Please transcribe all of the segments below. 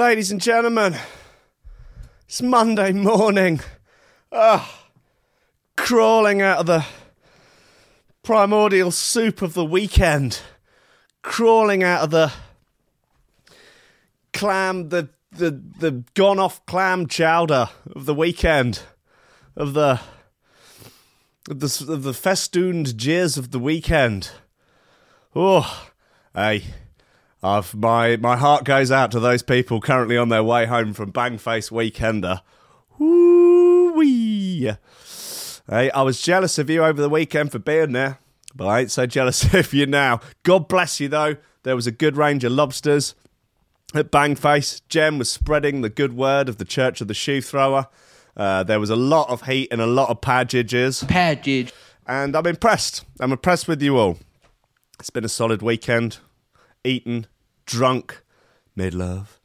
Ladies and gentlemen, it's Monday morning. Ah, crawling out of the primordial soup of the weekend. Crawling out of the clam, the the the gone off clam chowder of the weekend, of the of the, of the festooned jeers of the weekend. Oh, hey. I've, my my heart goes out to those people currently on their way home from Bangface Weekender. Woo wee! Hey, I was jealous of you over the weekend for being there, but I ain't so jealous of you now. God bless you though. There was a good range of lobsters at Bangface. Jem was spreading the good word of the Church of the Shoe Thrower. Uh, there was a lot of heat and a lot of pageages. Pageage. And I'm impressed. I'm impressed with you all. It's been a solid weekend eaten, drunk, made love.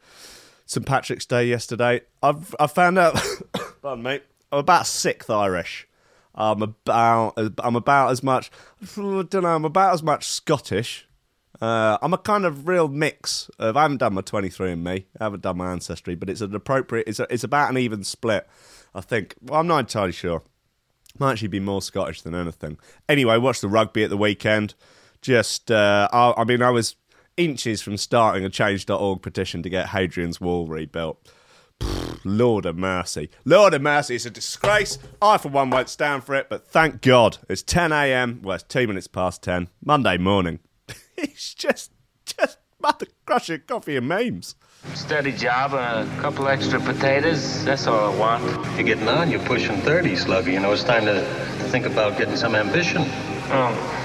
St Patrick's Day yesterday. I've I found out. pardon me. I'm about sixth Irish. I'm about I'm about as much. I don't know. I'm about as much Scottish. Uh, I'm a kind of real mix of. I haven't done my 23andMe. I haven't done my ancestry, but it's an appropriate. It's a, it's about an even split. I think. Well, I'm not entirely sure. Might actually be more Scottish than anything. Anyway, watched the rugby at the weekend. Just, uh, I, I mean, I was inches from starting a change.org petition to get Hadrian's Wall rebuilt. Pfft, Lord of mercy. Lord of mercy, it's a disgrace. I, for one, won't stand for it, but thank God. It's 10 a.m. Well, it's two minutes past 10. Monday morning. it's just, just mother crushing coffee and memes. Steady job and a couple extra potatoes. That's all I want. You're getting on, you're pushing 30, Slugger. You know, it's time to think about getting some ambition. Oh,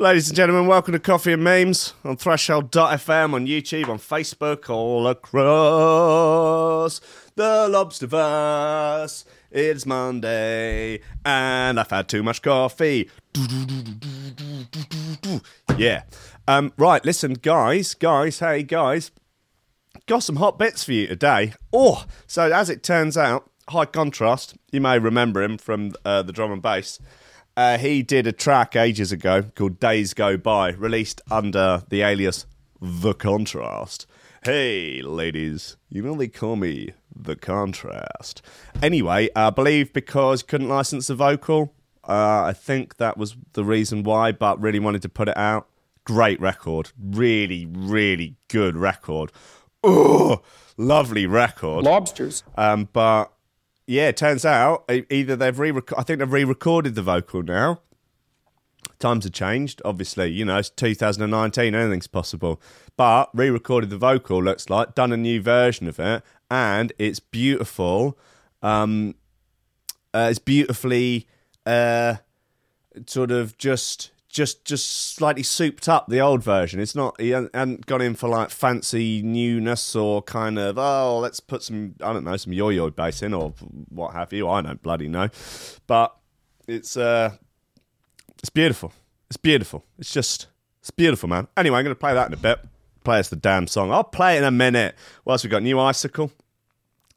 Ladies and gentlemen, welcome to Coffee and Memes on Threshold.fm, on YouTube, on Facebook, all across the Lobsterverse. It's Monday, and I've had too much coffee. Yeah. Um, right, listen, guys, guys, hey, guys, got some hot bits for you today. Oh, so as it turns out, High Contrast, you may remember him from uh, the drum and bass. Uh, he did a track ages ago called Days Go By, released under the alias The Contrast. Hey, ladies, you they call me The Contrast. Anyway, I believe because couldn't license the vocal, uh, I think that was the reason why, but really wanted to put it out. Great record. Really, really good record. Oh, lovely record. Lobsters. Um, but yeah, turns out either they've re I think they've re-recorded the vocal now. Times have changed, obviously. You know, it's 2019, anything's possible. But re-recorded the vocal looks like, done a new version of it, and it's beautiful. Um, uh, it's beautifully uh, sort of just just just slightly souped up the old version. It's not he hadn't- gone in for like fancy newness or kind of oh let's put some I don't know some yo-yo bass in or what have you. I don't bloody know, but it's uh it's beautiful. It's beautiful. It's just it's beautiful, man. Anyway, I'm gonna play that in a bit. Play us the damn song. I'll play it in a minute. What else we got? New icicle,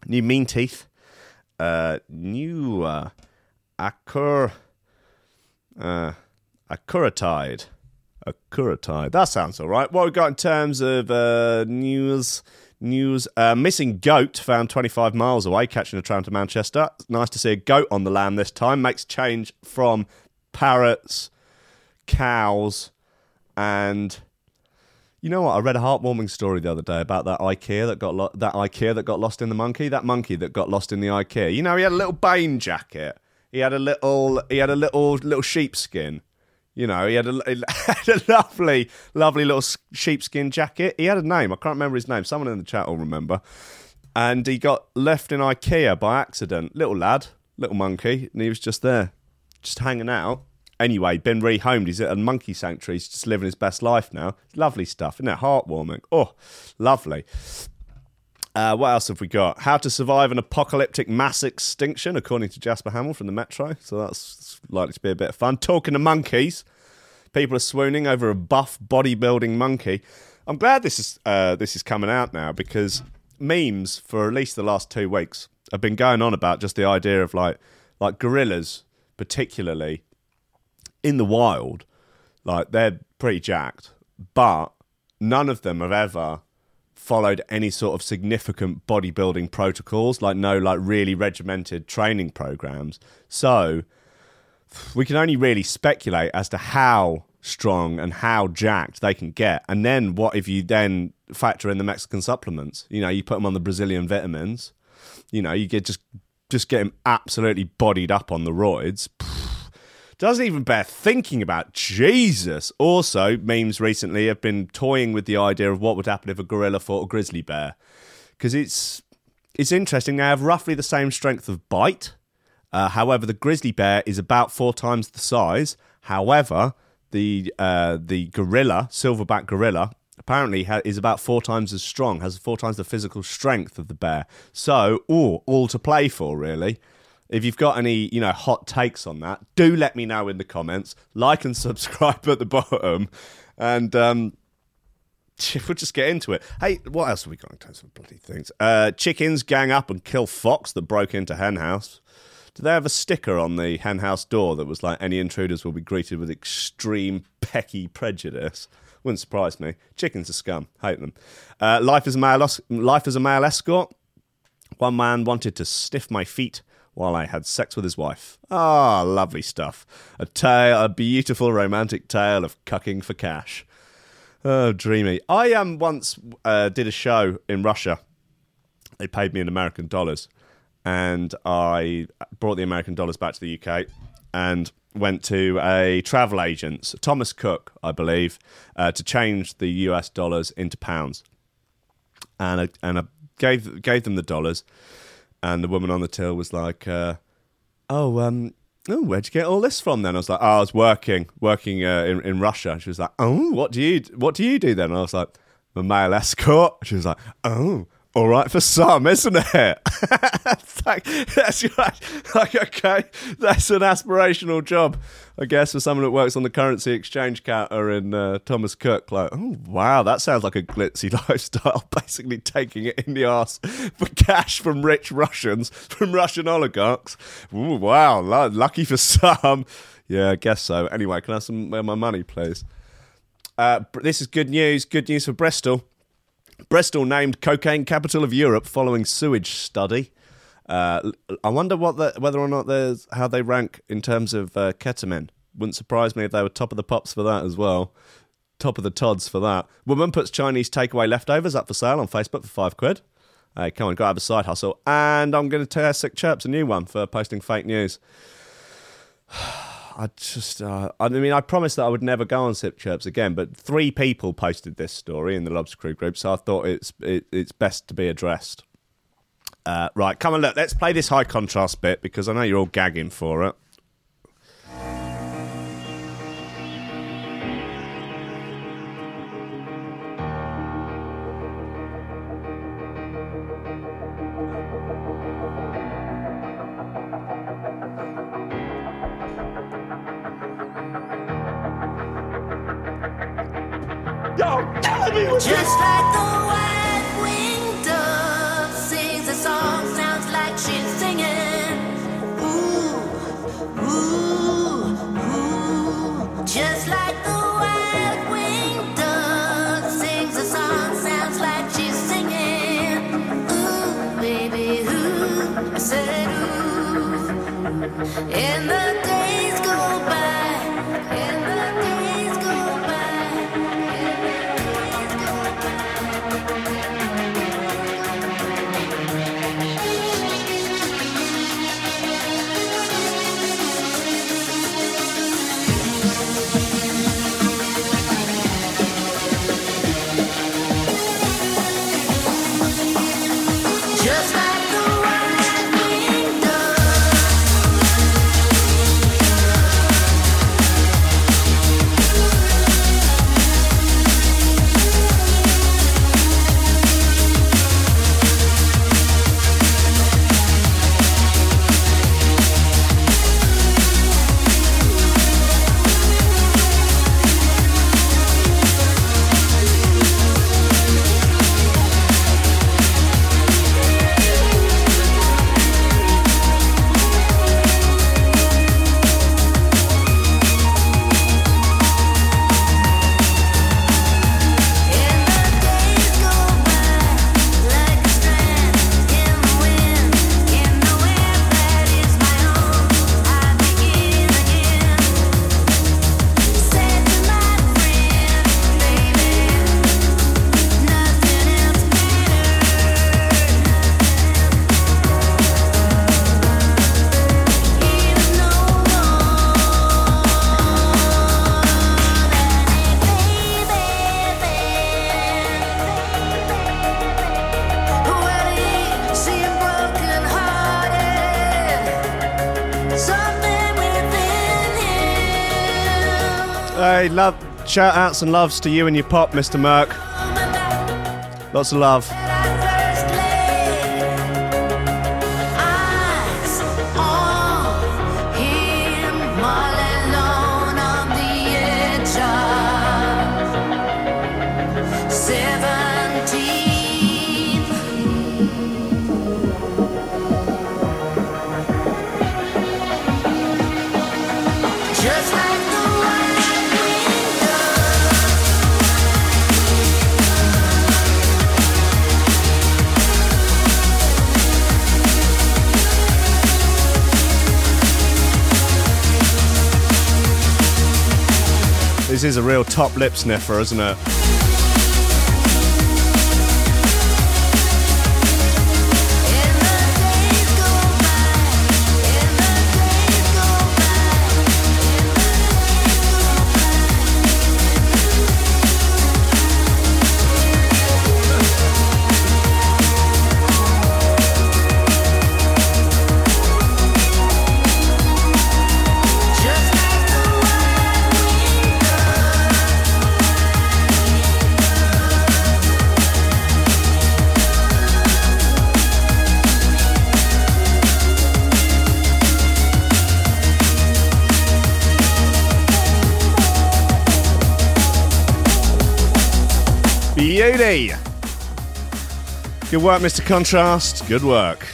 new mean teeth, uh, new uh, Acur. Uh, Acuratyde. Acuratyde. That sounds all right. What we got in terms of uh, news? News. Uh, missing goat found 25 miles away, catching a tram to Manchester. Nice to see a goat on the land this time. Makes change from parrots, cows, and you know what? I read a heartwarming story the other day about that IKEA that got lo- that IKEA that got lost in the monkey. That monkey that got lost in the IKEA. You know, he had a little Bane jacket. He had a little. He had a little little sheepskin. You know, he had a, he had a lovely, lovely little sheepskin jacket. He had a name. I can't remember his name. Someone in the chat will remember. And he got left in IKEA by accident. Little lad, little monkey, and he was just there, just hanging out. anyway, been rehomed. He's at a monkey sanctuary. He's just living his best life now. Lovely stuff, isn't it? Heartwarming. Oh, lovely. Uh, what else have we got? How to survive an apocalyptic mass extinction, according to Jasper Hamill from the Metro. So that's likely to be a bit of fun. Talking to monkeys, people are swooning over a buff bodybuilding monkey. I'm glad this is uh, this is coming out now because memes for at least the last two weeks have been going on about just the idea of like like gorillas, particularly in the wild, like they're pretty jacked, but none of them have ever followed any sort of significant bodybuilding protocols, like no like really regimented training programs. So we can only really speculate as to how strong and how jacked they can get. And then what if you then factor in the Mexican supplements? You know, you put them on the Brazilian vitamins. You know, you get just just get them absolutely bodied up on the roids. Doesn't even bear thinking about. Jesus. Also, memes recently have been toying with the idea of what would happen if a gorilla fought a grizzly bear, because it's it's interesting. They have roughly the same strength of bite. Uh, however, the grizzly bear is about four times the size. However, the uh, the gorilla, silverback gorilla, apparently ha- is about four times as strong, has four times the physical strength of the bear. So, ooh, all to play for, really. If you've got any, you know, hot takes on that, do let me know in the comments. Like and subscribe at the bottom, and um, we'll just get into it. Hey, what else have we got in terms of bloody things? Uh, chickens gang up and kill fox that broke into hen house. Do they have a sticker on the hen house door that was like, any intruders will be greeted with extreme pecky prejudice? Wouldn't surprise me. Chickens are scum. Hate them. Uh, life as a male, life as a male escort. One man wanted to sniff my feet while I had sex with his wife. Ah, lovely stuff. A tale, a beautiful romantic tale of cucking for cash. Oh, dreamy. I um once uh, did a show in Russia. They paid me in American dollars, and I brought the American dollars back to the UK and went to a travel agent, Thomas Cook, I believe, uh, to change the US dollars into pounds. And I, and I gave gave them the dollars, and the woman on the till was like, uh, "Oh, um, oh, where'd you get all this from?" Then I was like, "Oh, I was working working uh, in in Russia." She was like, "Oh, what do you what do you do then?" And I was like, "I'm a male escort." She was like, "Oh." All right for some, isn't it? that's right. Like, okay, that's an aspirational job, I guess, for someone that works on the currency exchange counter in uh, Thomas Cook. Like, oh wow, that sounds like a glitzy lifestyle. Basically, taking it in the ass for cash from rich Russians, from Russian oligarchs. Ooh, wow, lucky for some. Yeah, I guess so. Anyway, can I have some of my money, please? Uh, this is good news. Good news for Bristol. Bristol named cocaine capital of Europe following sewage study. Uh, I wonder what the, whether or not there's how they rank in terms of uh, ketamine. Wouldn't surprise me if they were top of the pops for that as well. Top of the tods for that. Woman puts Chinese takeaway leftovers up for sale on Facebook for five quid. Hey, come on, go have a side hustle. And I'm going to tell Sick Chirpse a new one for posting fake news. I just, uh, I mean, I promised that I would never go on Sick Chirpse again, but three people posted this story in the Lobster Crew group, so I thought it's it, it's best to be addressed. Uh, right, come on, look, let's play this high contrast bit because I know you're all gagging for it. Hey, love, shout outs and loves to you and your pop, Mr. Merck. Lots of love. Seventeen. Is a real top lip sniffer, isn't it? Good work, Mr. Contrast. Good work.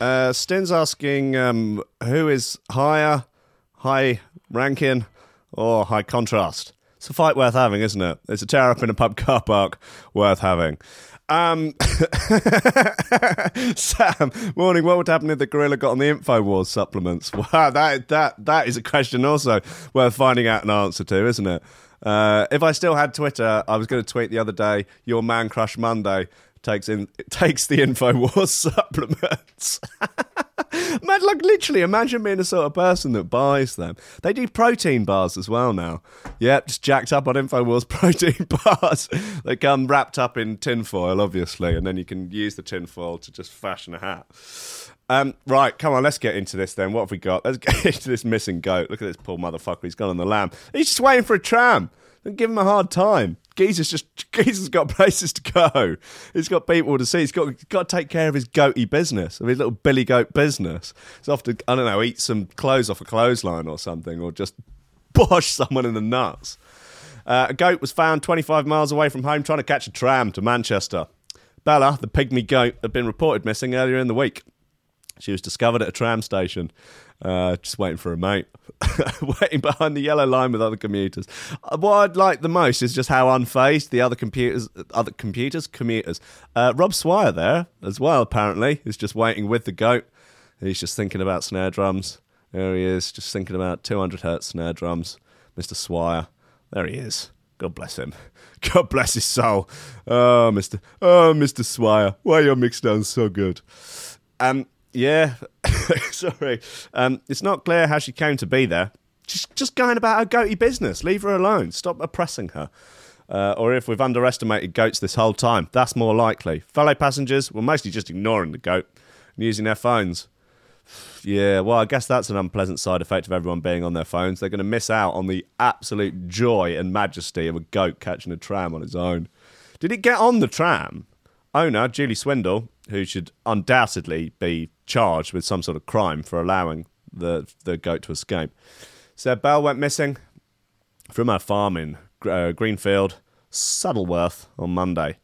Uh, Stin's asking um, who is higher, High Rankin, or high contrast? It's a fight worth having, isn't it? It's a tear up in a pub car park worth having. Um, Sam, morning. What would happen if the gorilla got on the Infowars supplements? Wow, that that that is a question also worth finding out an answer to, isn't it? Uh, if I still had Twitter, I was going to tweet the other day. Your man crush Monday takes in takes the Infowars supplements. Man, like literally, imagine being the sort of person that buys them. They do protein bars as well now. Yep, just jacked up on Infowars protein bars. they come wrapped up in tinfoil, obviously, and then you can use the tinfoil to just fashion a hat. Um, right, come on, let's get into this then. What have we got? Let's get into this missing goat. Look at this poor motherfucker. He's gone on the lamb. He's just waiting for a tram. Don't give him a hard time. Geezer's just Geezer's got places to go. He's got people to see. He's got he's got to take care of his goaty business, of his little Billy Goat business. He's off to I don't know, eat some clothes off a clothesline or something, or just bosh someone in the nuts. Uh, a goat was found 25 miles away from home trying to catch a tram to Manchester. Bella, the pygmy goat, had been reported missing earlier in the week. She was discovered at a tram station, uh, just waiting for a mate, waiting behind the yellow line with other commuters. Uh, What I'd like the most is just how unfazed the other computers, other computers, commuters. Uh, Rob Swire there as well. Apparently, is just waiting with the goat. He's just thinking about snare drums. There he is, just thinking about 200 hertz snare drums. Mr. Swire, there he is. God bless him. God bless his soul. Oh, Mr. Oh, Mr. Swire, why your mix down so good? Um, yeah, sorry. Um, it's not clear how she came to be there. Just, just going about her goaty business. Leave her alone. Stop oppressing her. Uh, or if we've underestimated goats this whole time, that's more likely. Fellow passengers were mostly just ignoring the goat and using their phones. Yeah, well, I guess that's an unpleasant side effect of everyone being on their phones. They're going to miss out on the absolute joy and majesty of a goat catching a tram on its own. Did it get on the tram? Owner, Julie Swindle, who should undoubtedly be charged with some sort of crime for allowing the, the goat to escape, So Belle went missing from her farm in uh, Greenfield, Saddleworth, on Monday.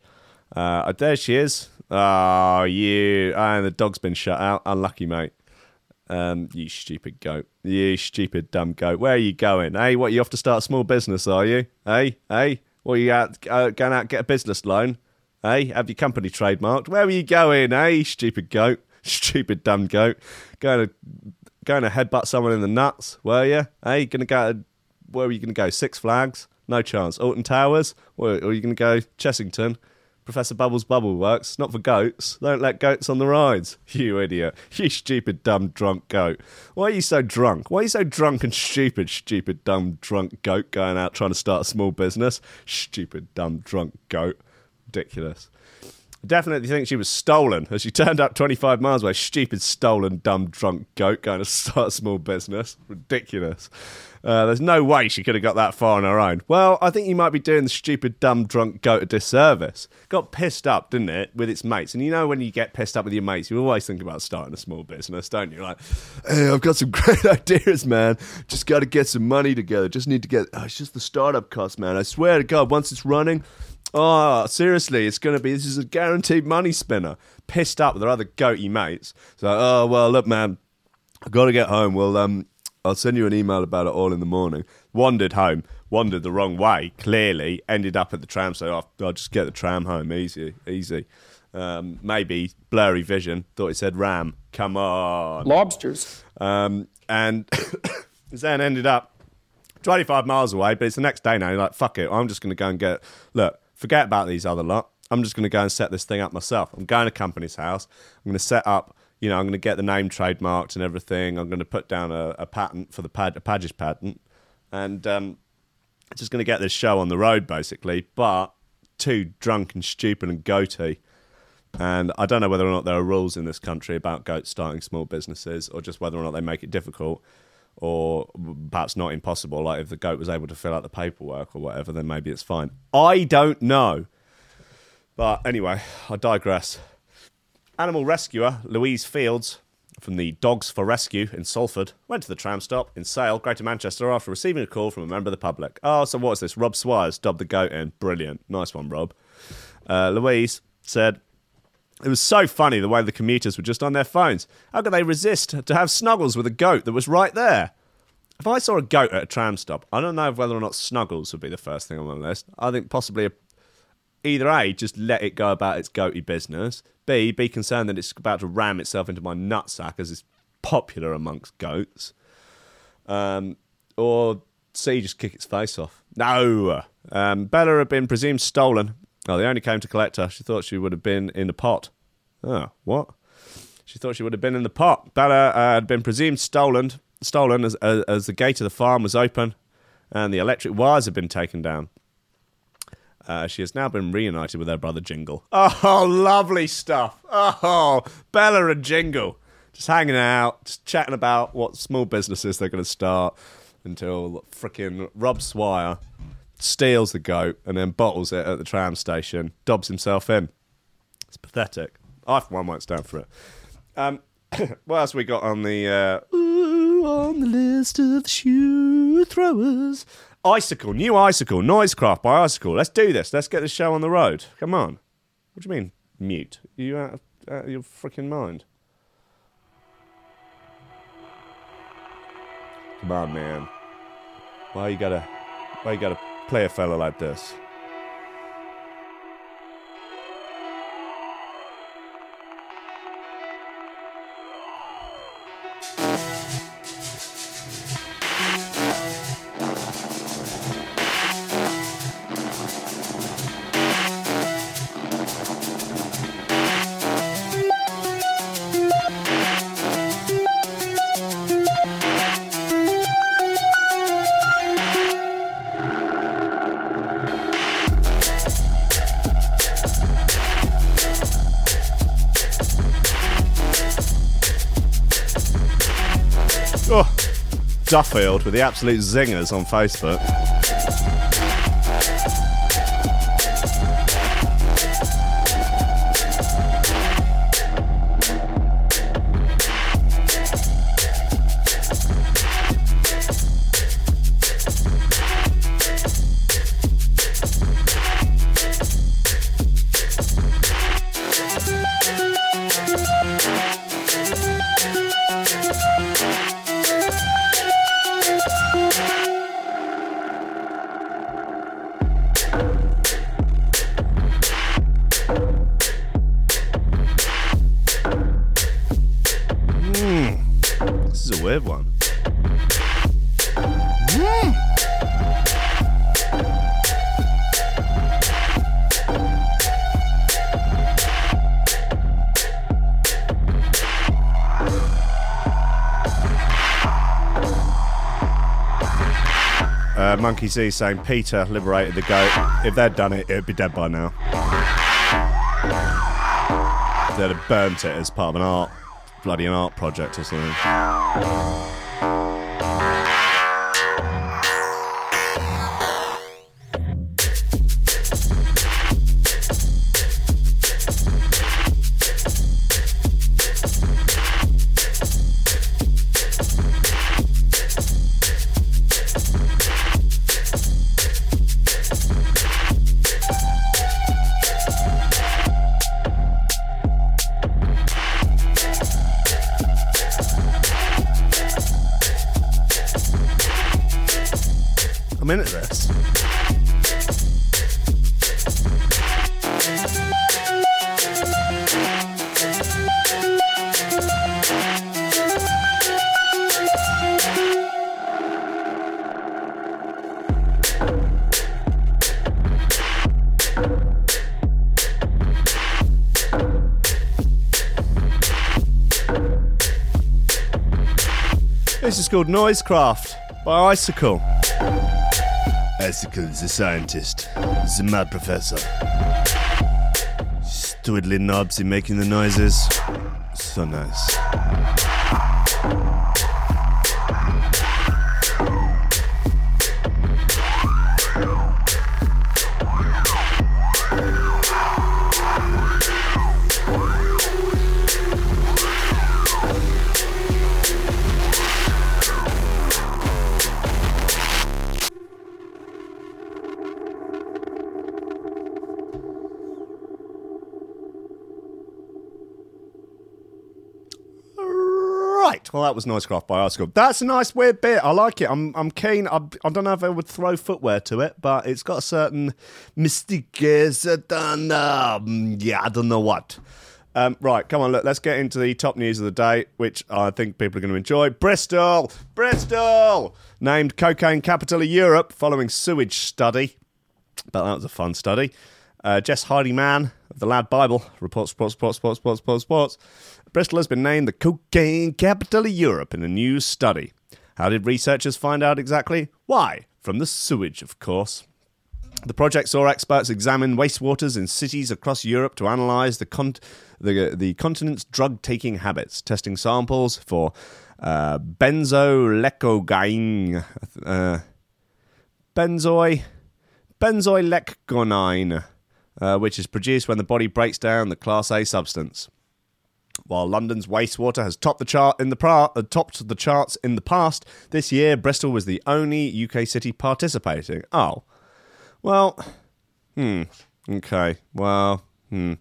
Uh, there she is. Oh, you. And the dog's been shut out. Unlucky, mate. Um, you stupid goat. You stupid dumb goat. Where are you going? Hey, what, you off to start a small business, are you? Hey, hey, what, you out, uh, going out get a business loan? Hey, have your company trademarked? Where are you going? Hey, stupid goat. Stupid dumb goat. Going to, going to headbutt someone in the nuts, were you? Hey, to go, to, where are you going to go? Six Flags? No chance. Alton Towers? Or, or are you going to go Chessington? Professor Bubbles Bubble Works, not for goats. Don't let goats on the rides. You idiot. You stupid, dumb, drunk goat. Why are you so drunk? Why are you so drunk and stupid, stupid, dumb, drunk goat going out trying to start a small business? Stupid, dumb, drunk goat. Ridiculous. Definitely think she was stolen as she turned up 25 miles away. Stupid, stolen, dumb, drunk goat going to start a small business. Ridiculous. Uh, there's no way she could have got that far on her own. Well, I think you might be doing the stupid, dumb, drunk goat a disservice. Got pissed up, didn't it, with its mates? And you know, when you get pissed up with your mates, you always think about starting a small business, don't you? Like, hey, I've got some great ideas, man. Just got to get some money together. Just need to get. Oh, it's just the startup cost, man. I swear to God, once it's running, Oh, seriously, it's going to be, this is a guaranteed money spinner. Pissed up with their other goaty mates. So, oh, well, look, man, I've got to get home. Well, um, I'll send you an email about it all in the morning. Wandered home, wandered the wrong way, clearly. Ended up at the tram, so oh, I'll just get the tram home. Easy, easy. Um, maybe blurry vision. Thought it said ram. Come on. Lobsters. Um, and then ended up 25 miles away, but it's the next day now. You're like, fuck it. I'm just going to go and get. Look, forget about these other lot. I'm just going to go and set this thing up myself. I'm going to company's house. I'm going to set up, you know, I'm going to get the name trademarked and everything. I'm going to put down a, a patent for the pad, a Padgett patent. And um, just going to get this show on the road, basically. But too drunk and stupid and goatee. And I don't know whether or not there are rules in this country about goats starting small businesses or just whether or not they make it difficult or perhaps not impossible. Like if the goat was able to fill out the paperwork or whatever, then maybe it's fine. I don't know. But anyway, I digress. Animal rescuer Louise Fields from the Dogs for Rescue in Salford went to the tram stop in Sale, Greater Manchester, after receiving a call from a member of the public. Oh, so what's this? Rob Swires dobbed the goat in. Brilliant. Nice one, Rob. Uh, Louise said, it was so funny the way the commuters were just on their phones. How could they resist to have snuggles with a goat that was right there? If I saw a goat at a tram stop, I don't know whether or not snuggles would be the first thing on my list. I think possibly a, either A, just let it go about its goaty business. B, be concerned that it's about to ram itself into my nutsack as it's popular amongst goats. Um, or C, just kick its face off. No. Um, Bella had been presumed stolen. Oh, they only came to collect her. She thought she would have been in the pot. Oh, what? She thought she would have been in the pot. Bella uh, had been presumed stolen, stolen as, as, as the gate of the farm was open and the electric wires had been taken down. Uh, she has now been reunited with her brother Jingle. Oh, lovely stuff. Oh, Bella and Jingle. Just hanging out, just chatting about what small businesses they're going to start until freaking Rob Swire steals the goat and then bottles it at the tram station, dobs himself in. It's pathetic. I, for one, won't stand for it. Um, what else we got on the uh, ooh, on the list of shoe throwers? Icicle, new icicle, Noisecraft by Icicle. Let's do this. Let's get this show on the road. Come on. What do you mean mute? Are you out of, out of your freaking mind? Come on, man. Why you gotta? Why you gotta play a fella like this? Duffield with the absolute zingers on Facebook. Monkey Z saying Peter liberated the goat. If they'd done it, it'd be dead by now. they'd have burnt it as part of an art, bloody an art project or something. Called Noisecraft by Icicle. Icicle is a scientist, is a mad professor. Twiddling knobs and making the noises. So nice. Was Noisecraft by Icicle. That's a nice weird bit. I like it. I'm I'm keen. I, I don't know if I would throw footwear to it, but it's got a certain mystique, certain um, yeah, I don't know what. Um, right, come on, look, let's get into the top news of the day, which I think people are going to enjoy. Bristol, Bristol, named cocaine capital of Europe following sewage study. But that was a fun study. Uh, Jess Hardiman of the Lad Bible reports, sports, reports, sports, reports, sports, sports. Bristol has been named the cocaine capital of Europe in a new study. How did researchers find out exactly? Why? From the sewage, of course. The project saw experts examine wastewaters in cities across Europe to analyse the, con- the, the continent's drug taking habits, testing samples for uh, benzoylecgonine, uh, benzoy, benzoylecgonine, uh, which is produced when the body breaks down the Class A substance. While London's wastewater has topped the chart in the pra- uh, topped the charts in the past, this year Bristol was the only UK city participating. Oh, well, hmm, okay, well, hmm.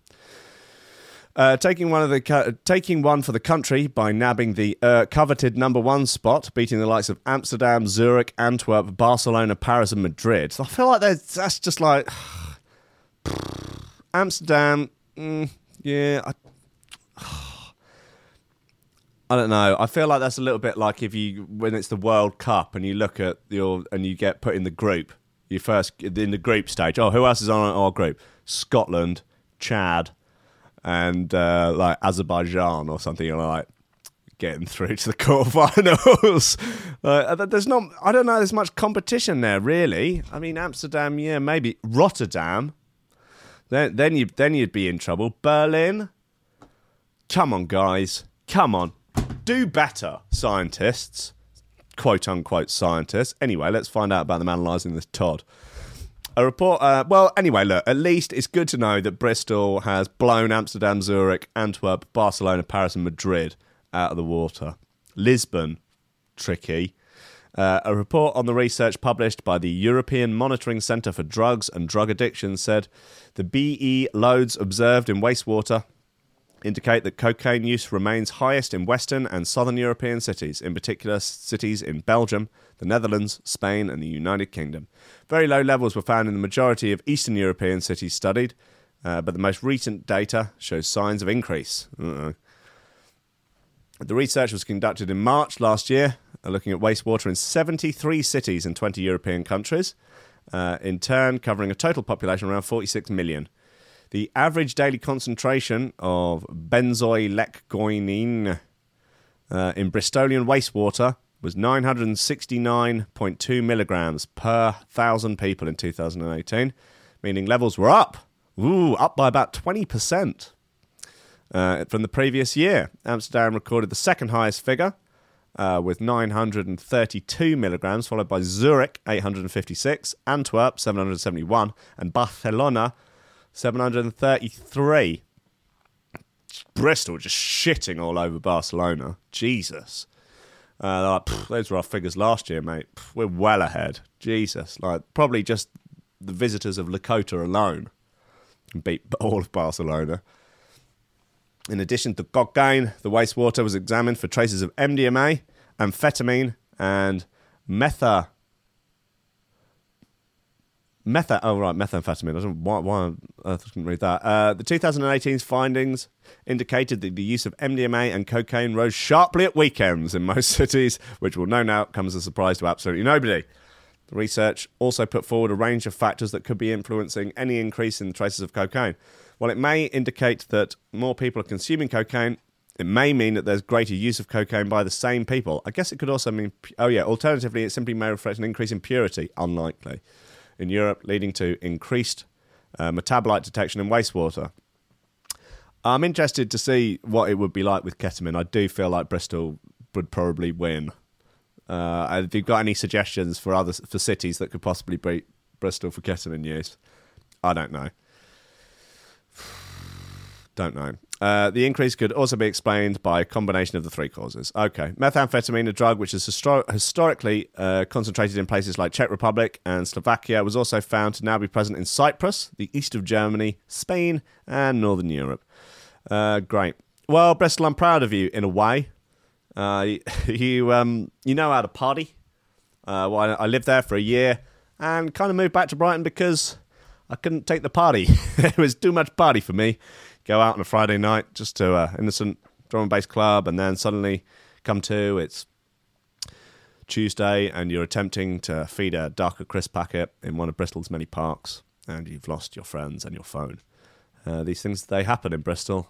Uh, taking one of the co- taking one for the country by nabbing the uh, coveted number one spot, beating the likes of Amsterdam, Zurich, Antwerp, Barcelona, Paris, and Madrid. I feel like that's that's just like Amsterdam. Mm, yeah, I, I don't know. I feel like that's a little bit like if you when it's the World Cup and you look at your and you get put in the group. You first in the group stage. Oh, who else is on our group? Scotland, Chad, and uh, like Azerbaijan or something. You're like getting through to the quarterfinals. uh, there's not. I don't know. There's much competition there, really. I mean, Amsterdam, yeah, maybe Rotterdam. Then then you then you'd be in trouble. Berlin. Come on, guys. Come on. Do better, scientists. Quote unquote scientists. Anyway, let's find out about them analysing this Todd. A report. Uh, well, anyway, look. At least it's good to know that Bristol has blown Amsterdam, Zurich, Antwerp, Barcelona, Paris, and Madrid out of the water. Lisbon, tricky. Uh, a report on the research published by the European Monitoring Centre for Drugs and Drug Addiction said the BE loads observed in wastewater indicate that cocaine use remains highest in Western and Southern European cities, in particular cities in Belgium, the Netherlands, Spain, and the United Kingdom. Very low levels were found in the majority of Eastern European cities studied, uh, but the most recent data shows signs of increase. Uh-oh. The research was conducted in March last year, uh, looking at wastewater in 73 cities in 20 European countries, uh, in turn covering a total population around 46 million. The average daily concentration of benzoylecgonine uh, in Bristolian wastewater was 969.2 milligrams per thousand people in 2018, meaning levels were up. Ooh, up by about 20%. uh, from the previous year. Amsterdam recorded the second highest figure uh, with 932 milligrams, followed by Zurich 856, Antwerp 771, and Barcelona 733. Bristol just shitting all over Barcelona. Jesus. Uh, like, "Pff, those were our figures last year, mate. Pff, we're well ahead. Jesus. Like, probably just the visitors of Lakota alone beat all of Barcelona. In addition to cocaine, the wastewater was examined for traces of MDMA, amphetamine, and metha. Metha, oh right, methamphetamine. I don't why, why on earth I couldn't read that. Uh, the 2018's findings indicated that the use of MDMA and cocaine rose sharply at weekends in most cities, which will no doubt come as a surprise to absolutely nobody. The research also put forward a range of factors that could be influencing any increase in the traces of cocaine. While it may indicate that more people are consuming cocaine, it may mean that there's greater use of cocaine by the same people. I guess it could also mean, oh yeah, alternatively, it simply may reflect an increase in purity, unlikely, in Europe, leading to increased uh, metabolite detection in wastewater. I'm interested to see what it would be like with ketamine. I do feel like Bristol would probably win. Uh, have you got any suggestions for other for cities that could possibly beat Bristol for ketamine use? I don't know. Don't know. Uh, the increase could also be explained by a combination of the three causes. Okay, methamphetamine, a drug which is histor- historically uh, concentrated in places like Czech Republic and Slovakia, was also found to now be present in Cyprus, the east of Germany, Spain, and northern Europe. Uh, great. Well, Bristol, I'm proud of you in a way. Uh, you um, you know how to party. Uh, well, I, I lived there for a year and kind of moved back to Brighton because I couldn't take the party. it was too much party for me. Go out on a Friday night just to uh, innocent drum and bass club, and then suddenly come to it's Tuesday, and you're attempting to feed a darker crisp packet in one of Bristol's many parks, and you've lost your friends and your phone. Uh, these things they happen in Bristol.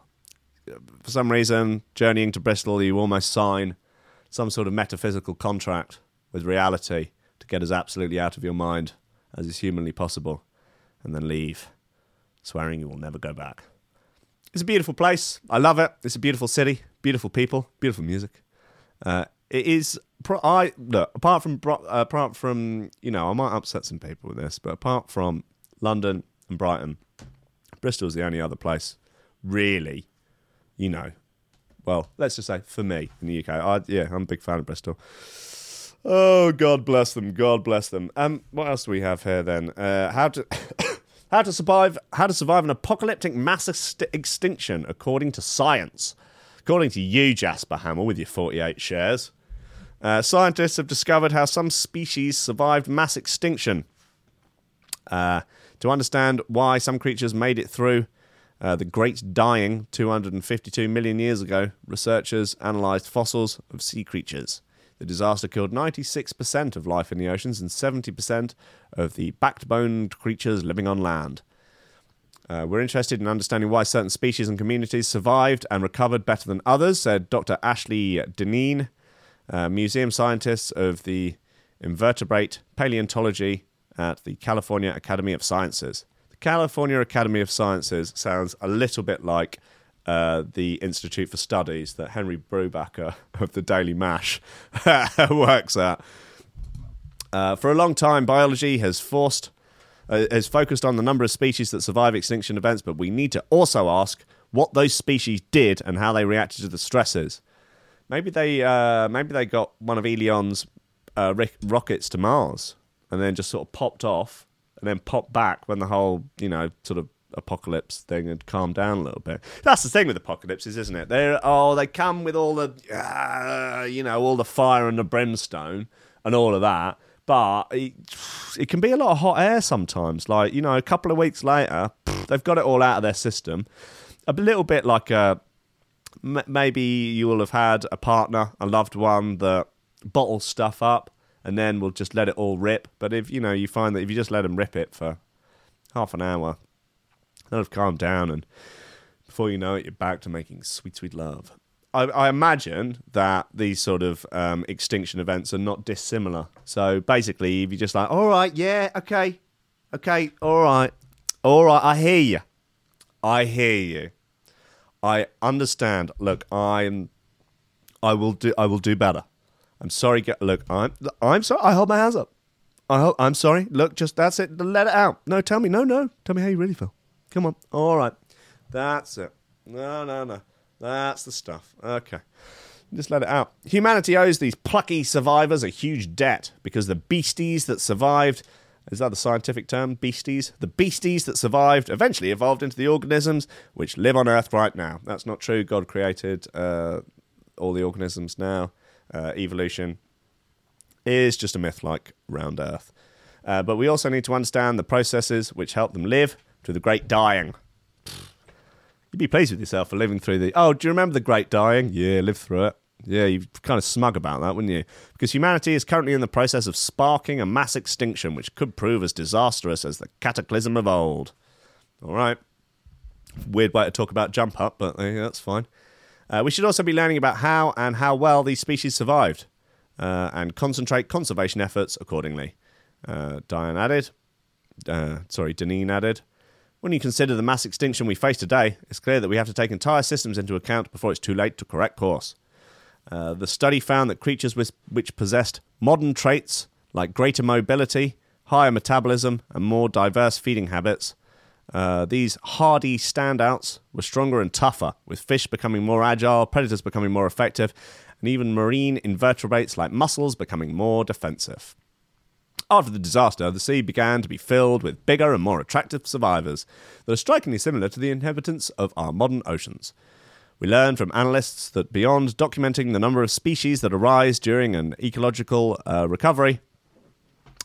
For some reason, journeying to Bristol, you almost sign some sort of metaphysical contract with reality to get as absolutely out of your mind as is humanly possible, and then leave, swearing you will never go back. It's a beautiful place. I love it. It's a beautiful city, beautiful people, beautiful music. Uh, it is. I look apart from uh, apart from you know I might upset some people with this, but apart from London and Brighton, Bristol's the only other place really, you know. Well, let's just say for me in the UK, I, yeah, I'm a big fan of Bristol. Oh, God bless them. God bless them. Um, what else do we have here then? Uh, how to how to survive how to survive an apocalyptic mass ext- extinction according to science. According to you, Jasper Hamill, with your 48 shares, uh, scientists have discovered how some species survived mass extinction. Uh, to understand why some creatures made it through uh, the Great Dying 252 million years ago, researchers analysed fossils of sea creatures. The disaster killed 96% of life in the oceans and 70% of the backboned creatures living on land. Uh, we're interested in understanding why certain species and communities survived and recovered better than others, said Dr. Ashley Dineen, uh, museum scientist of the invertebrate paleontology at the California Academy of Sciences. The California Academy of Sciences sounds a little bit like uh, the Institute for Studies that Henry Brubaker of the Daily Mash works at. Uh, for a long time, biology has forced uh, has focused on the number of species that survive extinction events, but we need to also ask what those species did and how they reacted to the stresses. Maybe they uh, maybe they got one of Elon's uh, rockets to Mars and then just sort of popped off and then popped back when the whole you know sort of apocalypse thing had calmed down a little bit. That's the thing with apocalypses, isn't it? They oh they come with all the uh, you know all the fire and the brimstone and all of that. But it, it can be a lot of hot air sometimes. Like, you know, a couple of weeks later, they've got it all out of their system. A little bit like a, maybe you will have had a partner, a loved one that bottles stuff up and then we'll just let it all rip. But if, you know, you find that if you just let them rip it for half an hour, they'll have calmed down and before you know it, you're back to making sweet, sweet love. I, I imagine that these sort of um, extinction events are not dissimilar. So basically, if you're just like, all right, yeah, okay, okay, all right, all right, I hear you, I hear you. I understand. Look, I'm. I will do. I will do better. I'm sorry. Look. I'm. I'm sorry. I hold my hands up. I hope. I'm sorry. Look, just that's it. Let it out. No, tell me. No, no. Tell me how you really feel. Come on. All right. That's it. No, no, no. That's the stuff. Okay. Just let it out. Humanity owes these plucky survivors a huge debt because the beasties that survived is that the scientific term? Beasties? The beasties that survived eventually evolved into the organisms which live on Earth right now. That's not true. God created uh, all the organisms now. Uh, evolution is just a myth like round Earth. Uh, but we also need to understand the processes which help them live through the great dying. You'd be pleased with yourself for living through the. Oh, do you remember the Great Dying? Yeah, lived through it. Yeah, you're kind of smug about that, wouldn't you? Because humanity is currently in the process of sparking a mass extinction, which could prove as disastrous as the cataclysm of old. All right. Weird way to talk about jump up, but uh, that's fine. Uh, we should also be learning about how and how well these species survived uh, and concentrate conservation efforts accordingly. Uh, Diane added, uh, sorry, Dineen added, when you consider the mass extinction we face today, it's clear that we have to take entire systems into account before it's too late to correct course. Uh, the study found that creatures with, which possessed modern traits like greater mobility, higher metabolism, and more diverse feeding habits, uh, these hardy standouts were stronger and tougher, with fish becoming more agile, predators becoming more effective, and even marine invertebrates like mussels becoming more defensive. After the disaster, the sea began to be filled with bigger and more attractive survivors that are strikingly similar to the inhabitants of our modern oceans. We learned from analysts that beyond documenting the number of species that arise during an ecological uh, recovery,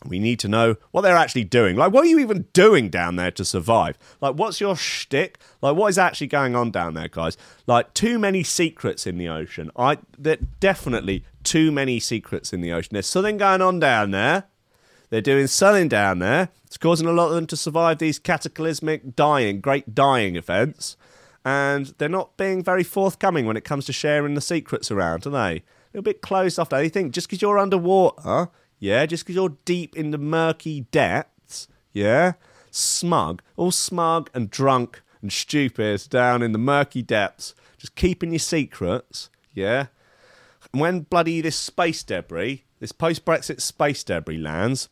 we need to know what they're actually doing. Like, what are you even doing down there to survive? Like, what's your shtick? Like, what is actually going on down there, guys? Like, too many secrets in the ocean. I there definitely too many secrets in the ocean. There's something going on down there. They're doing something down there. It's causing a lot of them to survive these cataclysmic dying, great dying events. And they're not being very forthcoming when it comes to sharing the secrets around, are they? A little bit closed off. They think just because you're underwater, yeah, just because you're deep in the murky depths, yeah, smug, all smug and drunk and stupid down in the murky depths, just keeping your secrets, yeah. And when bloody this space debris, this post Brexit space debris lands,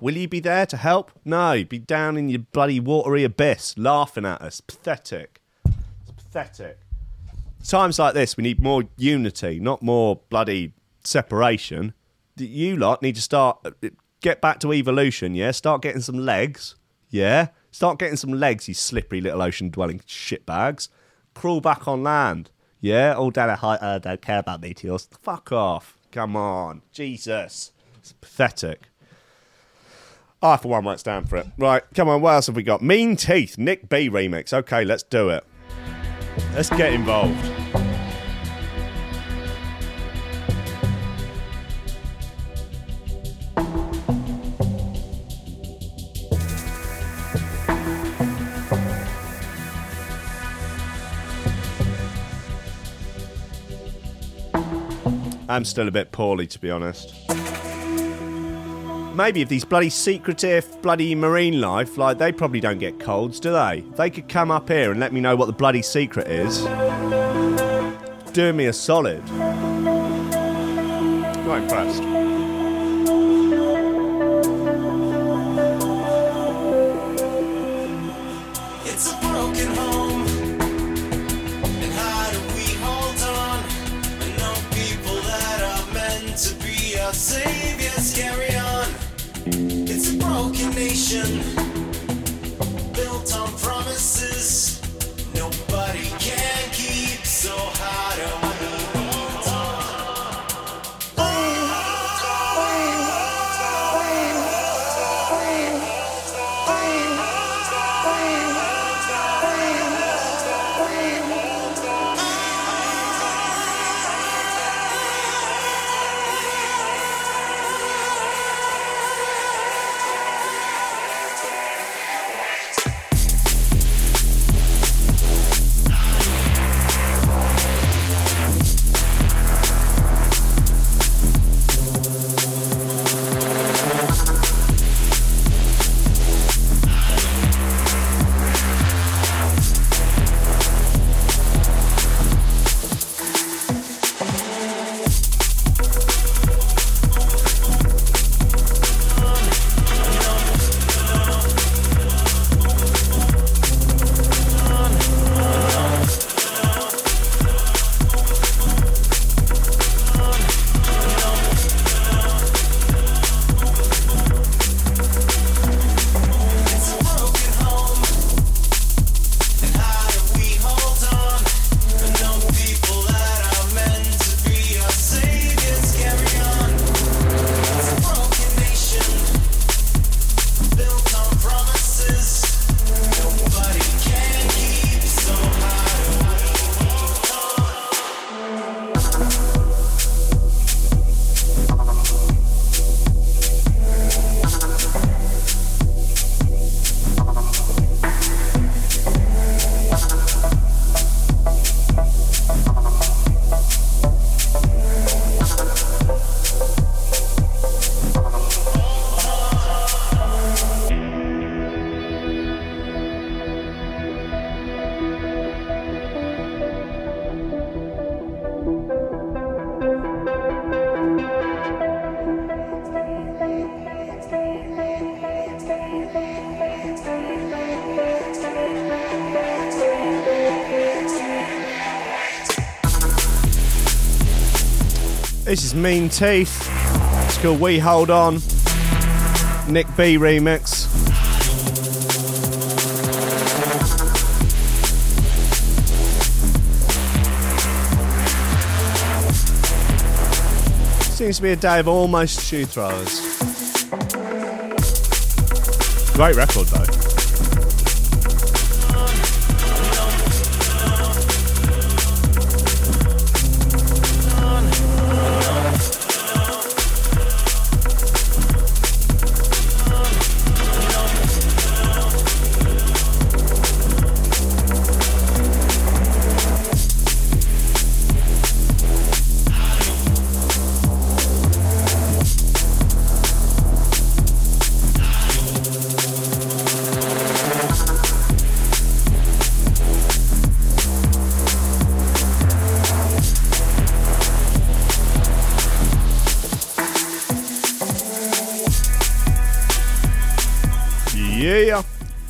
Will you be there to help? No, be down in your bloody watery abyss laughing at us. Pathetic. It's pathetic. Times like this, we need more unity, not more bloody separation. You lot need to start, uh, get back to evolution, yeah? Start getting some legs, yeah? Start getting some legs, you slippery little ocean dwelling shitbags. Crawl back on land, yeah? All down at height, uh, don't care about meteors. Fuck off. Come on. Jesus. It's pathetic. I, for one, won't stand for it. Right, come on, what else have we got? Mean Teeth, Nick B remix. Okay, let's do it. Let's get involved. I'm still a bit poorly, to be honest maybe if these bloody secretive, bloody marine life, like they probably don't get colds, do they? They could come up here and let me know what the bloody secret is. Do me a solid. Not impressed. Broken This is Mean Teeth. It's called We Hold On. Nick B remix. Seems to be a day of almost shoe throwers. Great record though.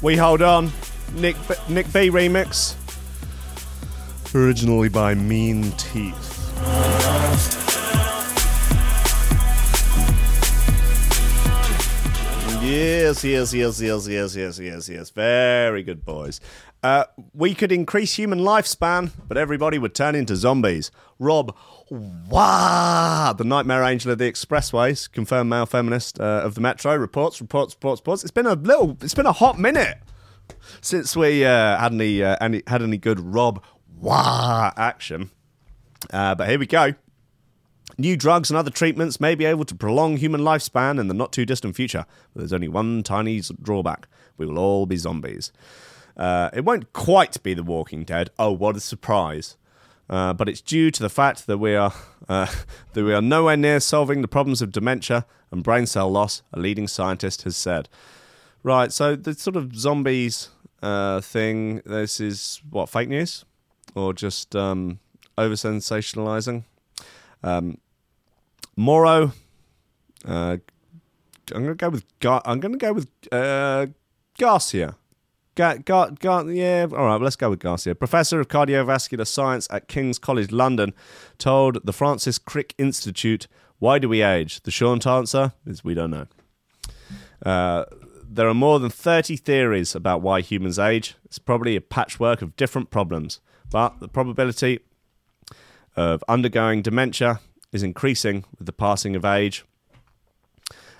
We hold on. Nick B, Nick B remix, originally by Mean Teeth. Yes, yes, yes, yes, yes, yes, yes, yes. Very good, boys. Uh, we could increase human lifespan, but everybody would turn into zombies. Rob, wow, the nightmare angel of the expressways, confirmed male feminist uh, of the metro, reports, reports, reports, reports. It's been a little, it's been a hot minute since we uh, had any, uh, any had any good Rob wow action. Uh, but here we go. New drugs and other treatments may be able to prolong human lifespan in the not too distant future, but there's only one tiny drawback. We will all be zombies. Uh, it won't quite be The Walking Dead. Oh, what a surprise. Uh, but it's due to the fact that we are uh, that we are nowhere near solving the problems of dementia and brain cell loss. A leading scientist has said. Right, so the sort of zombies uh, thing. This is what fake news, or just um, over sensationalizing. Um, Moro. Uh, I'm gonna go with. Gar- I'm gonna go with uh, Garcia. Ga- Gar- Gar- yeah, all right, well, let's go with Garcia. Professor of cardiovascular science at King's College London told the Francis Crick Institute, Why do we age? The short answer is we don't know. Uh, there are more than 30 theories about why humans age. It's probably a patchwork of different problems, but the probability of undergoing dementia is increasing with the passing of age,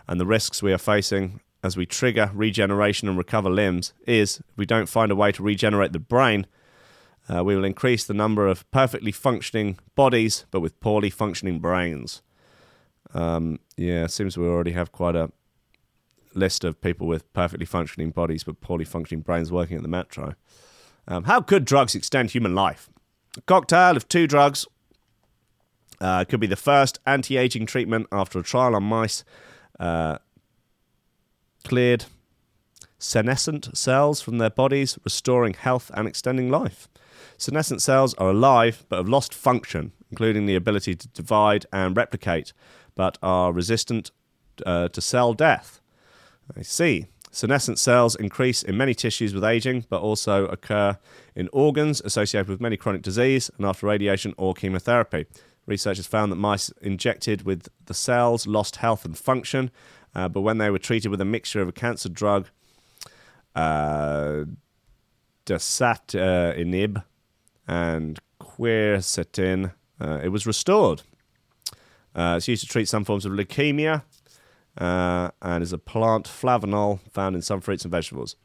and the risks we are facing as we trigger regeneration and recover limbs is if we don't find a way to regenerate the brain, uh, we will increase the number of perfectly functioning bodies but with poorly functioning brains. Um, yeah, seems we already have quite a list of people with perfectly functioning bodies but poorly functioning brains working at the metro. Um, how could drugs extend human life? A cocktail of two drugs uh, could be the first anti aging treatment after a trial on mice uh, cleared senescent cells from their bodies, restoring health and extending life. Senescent cells are alive but have lost function, including the ability to divide and replicate, but are resistant uh, to cell death. I see. Senescent cells increase in many tissues with aging, but also occur in organs associated with many chronic disease and after radiation or chemotherapy. Researchers found that mice injected with the cells lost health and function, uh, but when they were treated with a mixture of a cancer drug, uh, dasatinib, and quercetin, uh, it was restored. Uh, it's used to treat some forms of leukemia uh, and is a plant flavanol found in some fruits and vegetables.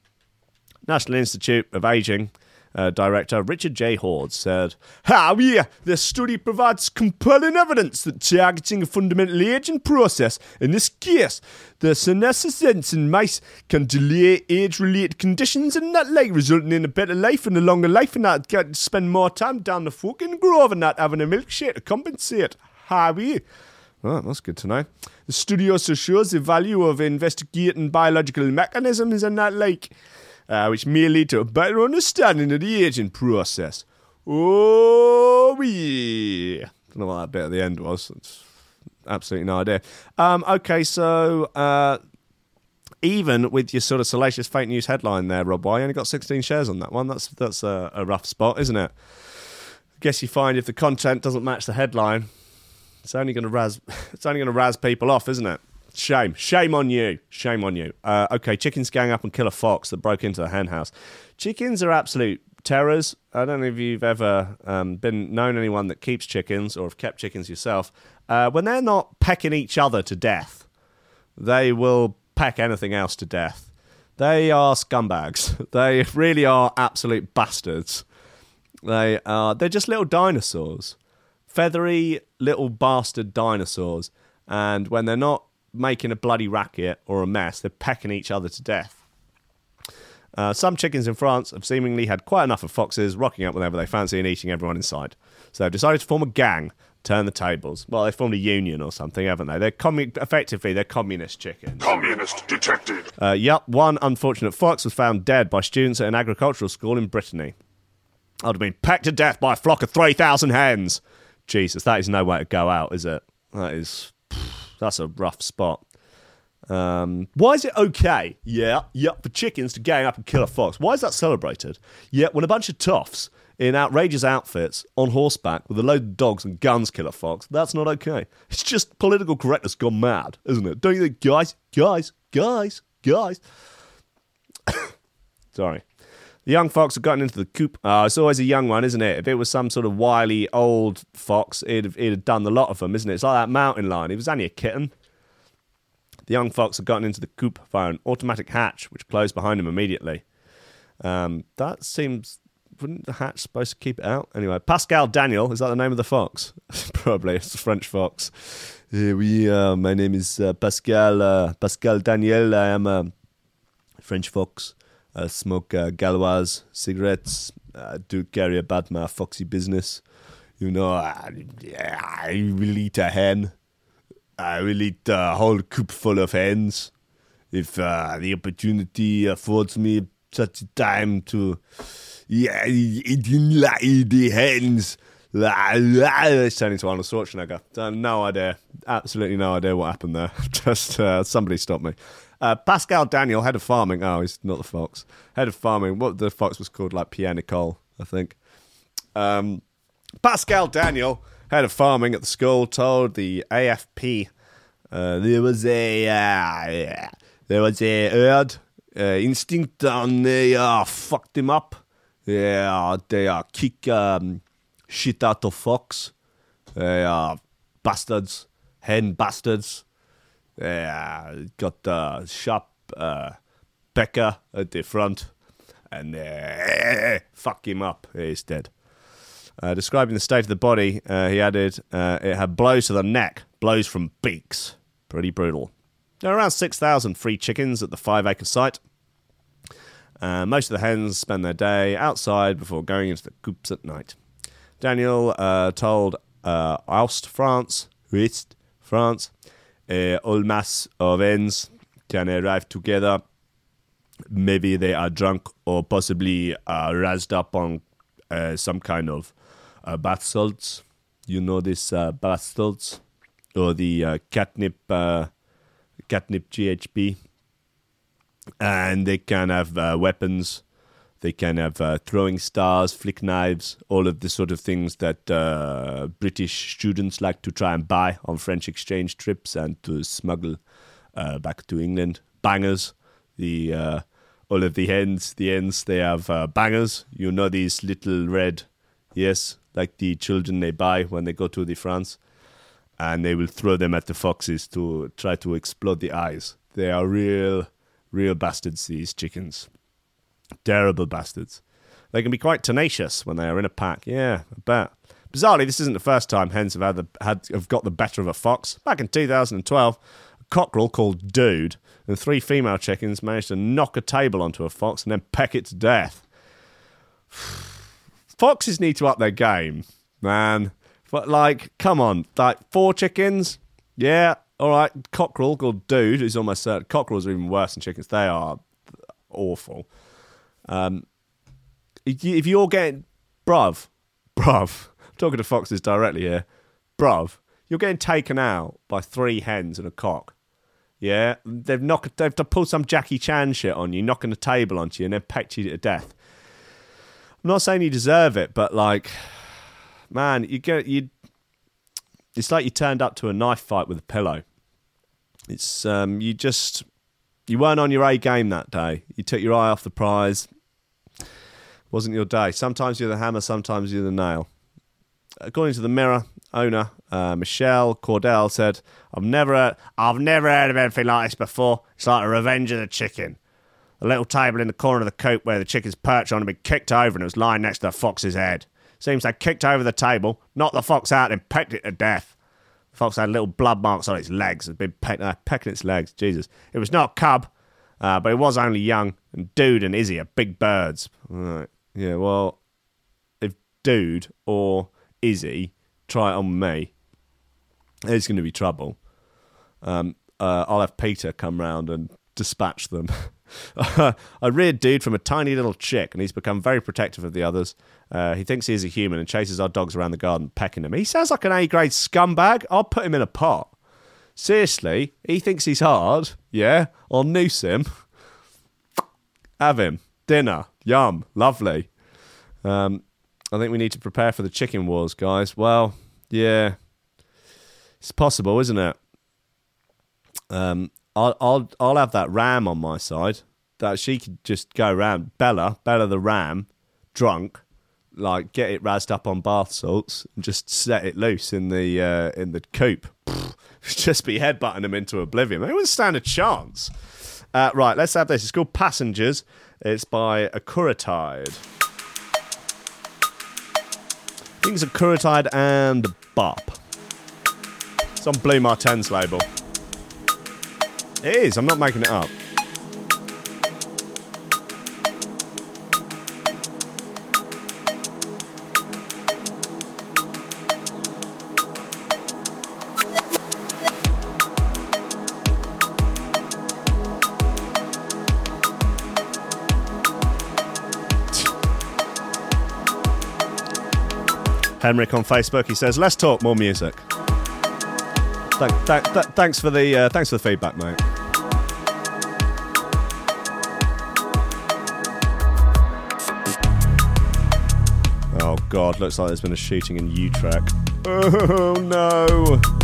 National Institute of Aging uh, director Richard J. Hodes said, However, the study provides compelling evidence that targeting a fundamental aging process, in this case, the senescence in mice, can delay age-related conditions and that like resulting in a better life and a longer life and not get to spend more time down the fucking grove and not having a milkshake to compensate. How However, well, that's good to know. The study also shows the value of investigating biological mechanisms and that like, uh, which may lead to a better understanding of the aging process. Oh, yeah. Don't know what that bit at the end was. It's absolutely no idea. Um, okay, so uh, even with your sort of salacious fake news headline there, Rob, why you only got 16 shares on that one? That's that's a, a rough spot, isn't it? I guess you find if the content doesn't match the headline, It's only going to raz. It's only going to people off, isn't it? Shame, shame on you, shame on you. Uh, okay, chickens gang up and kill a fox that broke into the hen house. Chickens are absolute terrors. I don't know if you've ever um, been known anyone that keeps chickens or have kept chickens yourself. Uh, when they're not pecking each other to death, they will peck anything else to death. They are scumbags. They really are absolute bastards. They are. They're just little dinosaurs, feathery little bastard dinosaurs. And when they're not making a bloody racket or a mess, they're pecking each other to death. Uh, some chickens in France have seemingly had quite enough of foxes rocking up whenever they fancy and eating everyone in sight. So they've decided to form a gang, turn the tables. Well, they formed a union or something, haven't they? They're commu- effectively they're communist chickens. Communist detected. Uh, yup, one unfortunate fox was found dead by students at an agricultural school in Brittany. I'd have been pecked to death by a flock of 3,000 hens. Jesus, that is no way to go out, is it? That is. That's a rough spot. Um, why is it okay? Yeah, yeah, for chickens to gang up and kill a fox. Why is that celebrated? Yet when a bunch of toffs in outrageous outfits on horseback with a load of dogs and guns kill a fox, that's not okay. It's just political correctness gone mad, isn't it? Don't you think, guys, guys, guys, guys? Sorry. The young fox had gotten into the coop. Oh, it's always a young one, isn't it? If it was some sort of wily old fox, it'd it'd have done the lot of them, isn't it? It's like that mountain lion. He was only a kitten. The young fox had gotten into the coop via an automatic hatch, which closed behind him immediately. Um, that seems. Wouldn't the hatch supposed to keep it out? Anyway, Pascal Daniel, is that the name of the fox? Probably, it's a French fox. Uh, oui, uh, my name is uh, Pascal, uh, Pascal Daniel. I am a French fox. I smoke uh, Gauloise cigarettes. I do carry about my foxy business. You know, I, I will eat a hen. I will eat a whole coop full of hens if uh, the opportunity affords me such a time to yeah, eating like the hens. Turning to Arnold Schwarzenegger. Uh, no idea. Absolutely no idea what happened there. Just uh, somebody stop me. Uh, Pascal Daniel, head of farming. Oh, he's not the fox. Head of farming. What the fox was called, like Pierre Nicole, I think. Um, Pascal Daniel, head of farming at the school, told the AFP uh, there was a uh, there was a herd uh, instinct and they uh, fucked him up. Yeah, they uh, kick um, shit out of fox. They are bastards, hen bastards. They uh, got the sharp uh, at the front and uh, fuck him up. He's dead. Uh, describing the state of the body, uh, he added, uh, it had blows to the neck, blows from beaks. Pretty brutal. There are around 6,000 free chickens at the five acre site. Uh, most of the hens spend their day outside before going into the coops at night. Daniel told uh, Oust France, Ouest France, a whole mass of ends can arrive together. Maybe they are drunk or possibly uh, razzed up on uh, some kind of uh, bath salts. You know this uh, bath salts or the uh, catnip uh, catnip GHB, and they can have uh, weapons. They can have uh, throwing stars, flick knives, all of the sort of things that uh, British students like to try and buy on French exchange trips and to smuggle uh, back to England. Bangers, the uh, all of the hens, the hens, they have uh, bangers. You know these little red, yes, like the children they buy when they go to the France and they will throw them at the foxes to try to explode the eyes. They are real, real bastards, these chickens. Terrible bastards. They can be quite tenacious when they are in a pack. Yeah, I bet. Bizarrely, this isn't the first time hens have had, the, had have got the better of a fox. Back in 2012, a cockerel called Dude and three female chickens managed to knock a table onto a fox and then peck it to death. Foxes need to up their game, man. But like, come on, like four chickens, yeah, all right. Cockerel called dude, is almost certain. Cockerels are even worse than chickens. They are awful. Um, if you- if you're getting, bruv, bruv, I'm talking to foxes directly here, bruv, you're getting taken out by three hens and a cock. Yeah, they've knocked, they've pulled some Jackie Chan shit on you, knocking a table onto you, and then pecked you to death. I'm not saying you deserve it, but like, man, you get you. it's like you turned up to a knife fight with a pillow. It's um, you just you weren't on your A game that day. You took your eye off the prize. Wasn't your day. Sometimes you're the hammer, sometimes you're the nail. According to the Mirror owner, uh, Michelle Cordell said, "I've never, I've never heard of anything like this before. It's like a Revenge of the Chicken. The little table in the corner of the coop where the chicken's perched on had been kicked over and it was lying next to the fox's head. Seems they kicked over the table, knocked the fox out, and pecked it to death. The fox had little blood marks on its legs. Had been uh, pecking its legs. Jesus, it was not a cub, uh, but it was only young. And Dude and Izzy are big birds. Right. Yeah. Well, if Dude or Izzy try it on me, there's going to be trouble. Um, uh, I'll have Peter come round and dispatch them. I reared dude from a tiny little chick, and he's become very protective of the others. Uh, he thinks he is a human and chases our dogs around the garden, pecking them. He sounds like an A grade scumbag. I'll put him in a pot. Seriously, he thinks he's hard. Yeah, I'll noose him. Have him. Dinner. Yum. Lovely. Um, I think we need to prepare for the chicken wars, guys. Well, yeah. It's possible, isn't it? Um, I'll, I'll, I'll have that ram on my side. That she could just go around. Bella, Bella the ram, drunk, like get it razzed up on bath salts and just set it loose in the uh, in the coop. Just be headbutting them into oblivion. They wouldn't stand a chance. Uh, right, let's have this. It's called Passengers. It's by Acuratyde. I think it's Acuratyde and Bop. It's on Blu Mar Ten's label. It is. I'm not making it up. Henrik on Facebook. He says, "Let's talk more music." Thank, thank, th- thanks for the uh, thanks for the feedback, mate. Oh God, looks like there's been a shooting in Utrecht. Oh no!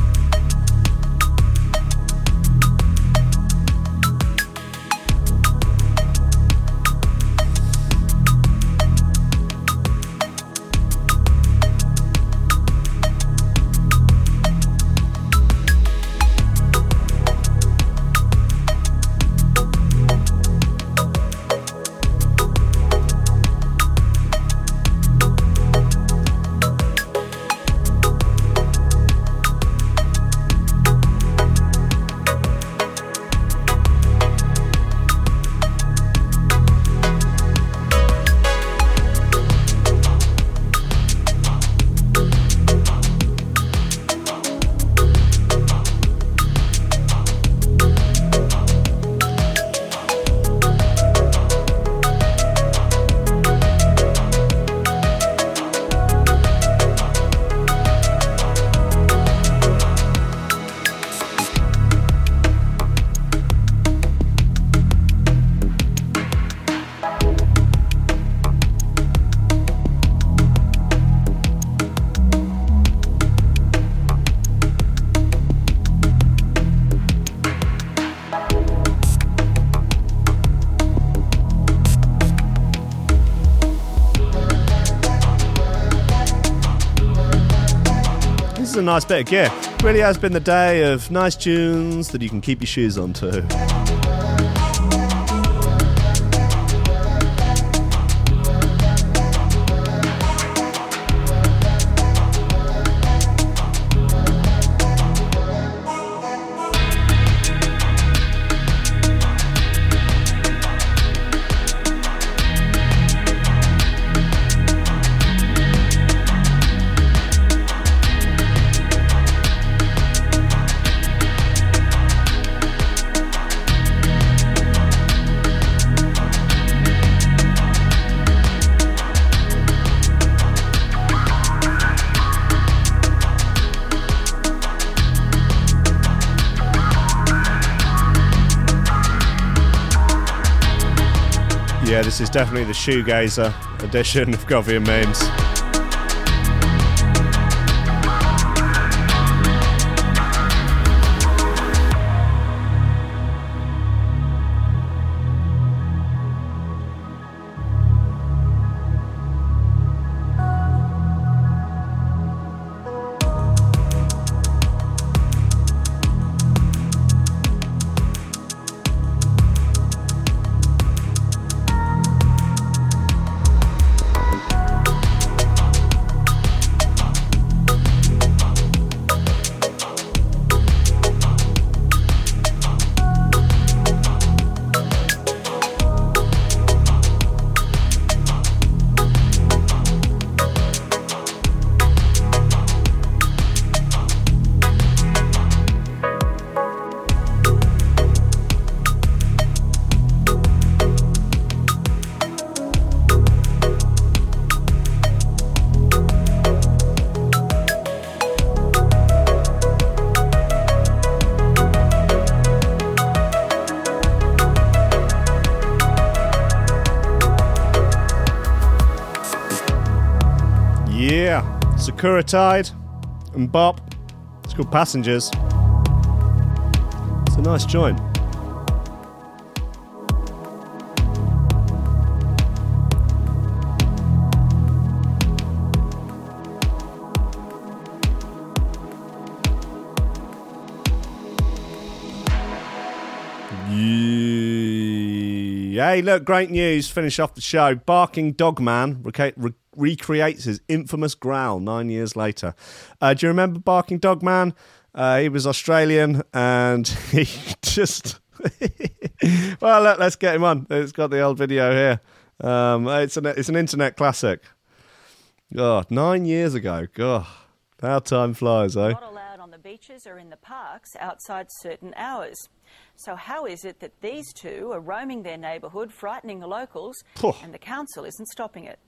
Nice of gear. Really has been the day of nice tunes that you can keep your shoes on to. This is definitely the shoegazer edition of Coffee Memes. Sakura Tide and Bop. It's called Passengers. It's a nice joint. Hey, look, great news. Finish off the show. Barking Dog Man recreates his infamous growl nine years later. Uh, do you remember Barking Dog Man? Uh, he was Australian and he just. well, let, us get him on. It's got the old video here. Um, it's, an, it's an internet classic. God, nine years ago. God, how time flies, eh? not allowed on the beaches or in the parks outside certain hours. So, how is it that these two are roaming their neighbourhood, frightening the locals, and the council isn't stopping it?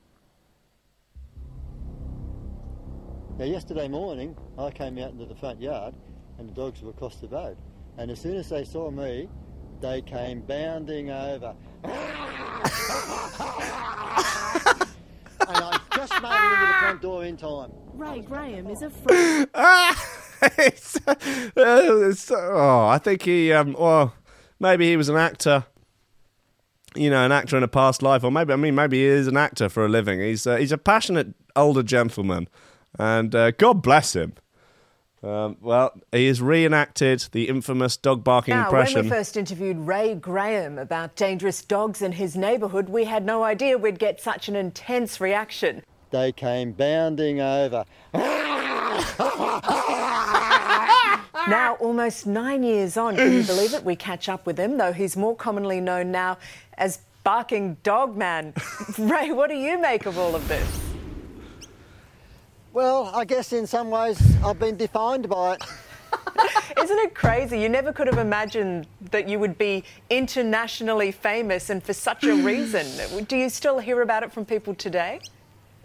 Now, yesterday morning, I came out into the front yard and the dogs were across the road. And as soon as they saw me, they came bounding over. and I just made it into the front door in time. Ray Graham is a friend. it's, uh, it's- oh, I think he, um, well, maybe he was an actor. You know, an actor in a past life, or maybe I mean, maybe he is an actor for a living. He's uh, he's a passionate older gentleman, and uh, God bless him. Um, well, he has reenacted the infamous dog barking Now, impression. when we first interviewed Ray Graham about dangerous dogs in his neighbourhood, we had no idea we'd get such an intense reaction. They came bounding over. Now, almost nine years on, can you believe it? We catch up with him, though he's more commonly known now as Barking Dog Man. Ray, what do you make of all of this? Well, I guess in some ways I've been defined by it. Isn't it crazy? You never could have imagined that you would be internationally famous and for such a reason. Do you still hear about it from people today?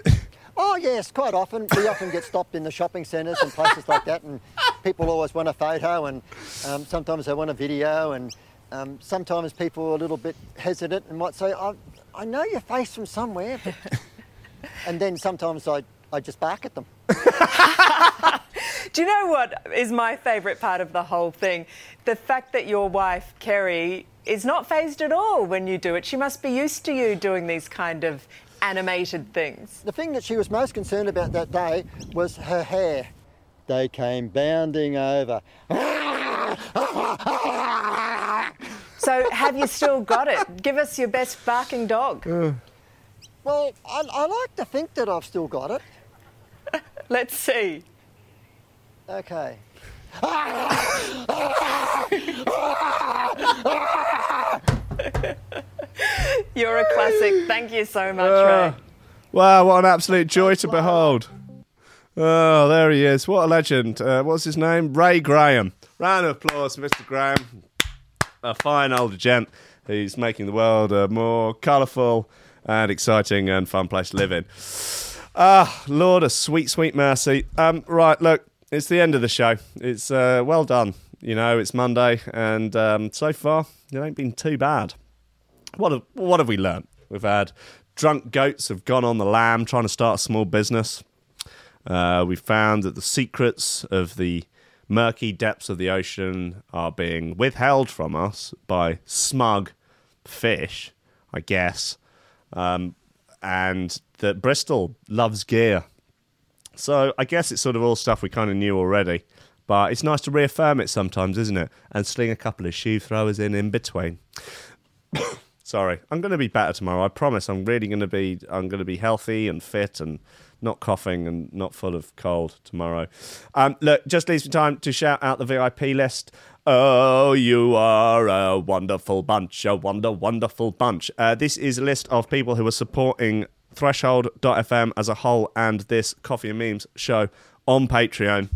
Oh yes, quite often. We often get stopped in the shopping centres and places like that, and people always want a photo, and um, sometimes they want a video, and um, sometimes people are a little bit hesitant and might say, "I, I know your face from somewhere," but... and then sometimes I, I just bark at them. Do you know what is my favourite part of the whole thing? The fact that your wife, Kerry, is not phased at all when you do it. She must be used to you doing these kind of animated things. The thing that she was most concerned about that day was her hair. They came bounding over. So, have you still got it? Give us your best barking dog. Well, I, I like to think that I've still got it. Let's see. Okay. You're a classic. Thank you so much, Ah. Ray. Wow, what an absolute joy to behold. Oh, there he is. What a legend. Uh, what's his name? Ray Graham. Round of applause, Mr. Graham. A fine older gent who's making the world a more colourful and exciting and fun place to live in. Ah, Lord, a sweet, sweet mercy. Um, right, look, it's the end of the show. It's uh, well done. You know, it's Monday, and um, so far, it ain't been too bad. What have, what have we learnt? We've had drunk goats have gone on the lam trying to start a small business. Uh, we found that the secrets of the murky depths of the ocean are being withheld from us by smug fish, I guess. Um, and that Bristol loves gear. So I guess it's sort of all stuff we kind of knew already. But it's nice to reaffirm it sometimes, isn't it? And sling a couple of shoe throwers in in between. Sorry, I'm going to be better tomorrow. I promise. I'm really going to be. I'm going to be healthy and fit and not coughing and not full of cold tomorrow. Um, look, just leaves me time to shout out the VIP list. Oh, you are a wonderful bunch, a wonder, wonderful bunch. Uh, this is a list of people who are supporting Threshold.fm as a whole and this Coffee and Memes show on Patreon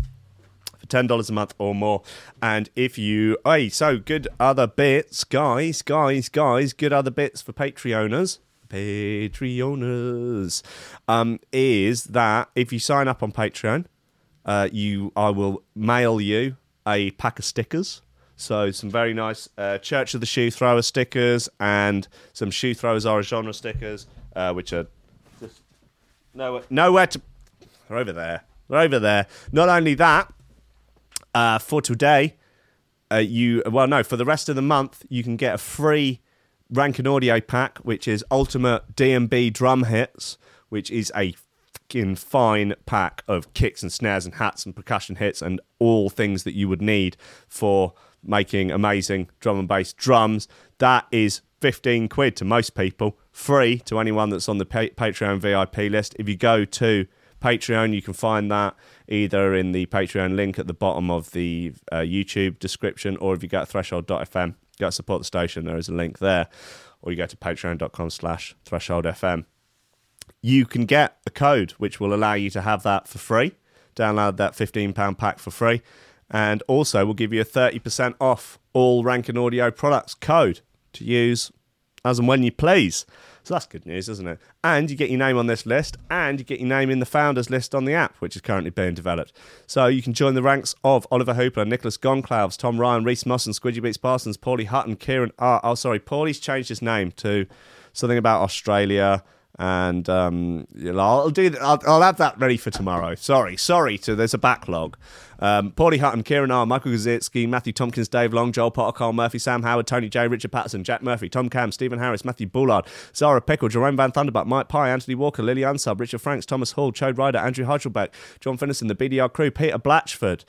for ten dollars a month or more. And if you, hey, so good other bits, guys, guys, guys, good other bits for Patreoners. Patreoners um, is that if you sign up on Patreon, uh, you I will mail you a pack of stickers. So some very nice uh, Church of the Shoe Thrower stickers and some Shoe Throwers are a genre stickers, uh, which are just nowhere, nowhere to They're over there. They're over there. Not only that, uh, for today, uh, you well no for the rest of the month you can get a free Rankin Audio pack, which is Ultimate D&B Drum Hits, which is a fucking fine pack of kicks and snares and hats and percussion hits and all things that you would need for making amazing drum and bass drums. That is 15 quid to most people, free to anyone that's on the pa- Patreon VIP list. If you go to Patreon, you can find that either in the Patreon link at the bottom of the uh, YouTube description, or if you go to threshold.fm, go to support the station, there is a link there, or you go to patreon.com slash thresholdfm. You can get a code which will allow you to have that for free. Download that £15 pack for free. And also, we'll give you a 30% off all Rankin Audio products code to use as and when you please. So that's good news, isn't it? And you get your name on this list, and you get your name in the founders list on the app, which is currently being developed. So you can join the ranks of Oliver Hooper, Nicholas Goncalves, Tom Ryan, Reese Moss, and Squidgy Beats Parsons, Paulie Hutton, Kieran. Oh, oh, sorry, Paulie's changed his name to something about Australia. And um, you know, I'll do. I'll, I'll have that ready for tomorrow. Sorry, sorry. To there's a backlog. Um, Paulie Hutton, Kieran R, Michael Gazitsky, Matthew Tompkins, Dave Long, Joel Potter, Carl Murphy, Sam Howard, Tony J, Richard Patterson, Jack Murphy, Tom Cam, Stephen Harris, Matthew Bullard, Zara Pickle, Jerome Van Thunderbuck, Mike Pye, Anthony Walker, Lily Unsub, Richard Franks, Thomas Hall, Chode Ryder, Andrew Heichelbeck, John Finnison, the BDR crew, Peter Blatchford,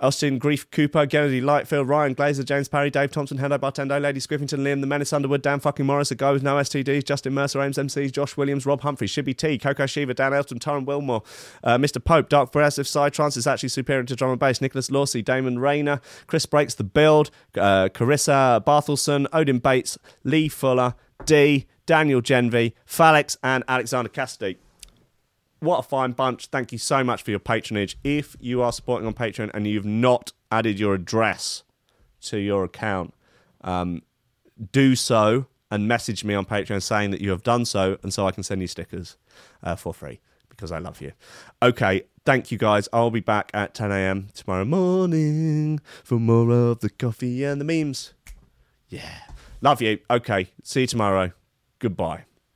Austin Grief Cooper, Kennedy Lightfield, Ryan Glazer, James Parry, Dave Thompson, Hendo Bartendo, Lady Scriffington, Liam, The Menace Underwood, Dan fucking Morris, a guy with no STDs, Justin Mercer, Ames MCs, Josh Williams, Rob Humphrey, Shibby T, Coco Shiva, Dan Elton, Torrin Wilmore, uh, Mr. Pope, Dark Progressive, Psytrance is actually superior to drum and bass, Nicholas Lawsey, Damon Rayner, Chris Breaks the Build, uh, Carissa Barthelson, Odin Bates, Lee Fuller, D, Daniel Genvy, Falix, and Alexander Cassidy what a fine bunch. Thank you so much for your patronage. If you are supporting on Patreon and you've not added your address to your account, um, do so and message me on Patreon saying that you have done so, and so I can send you stickers uh, for free because I love you. Okay, thank you guys. I'll be back at 10 a.m. tomorrow morning for more of the coffee and the memes. Yeah, love you. Okay, see you tomorrow. Goodbye.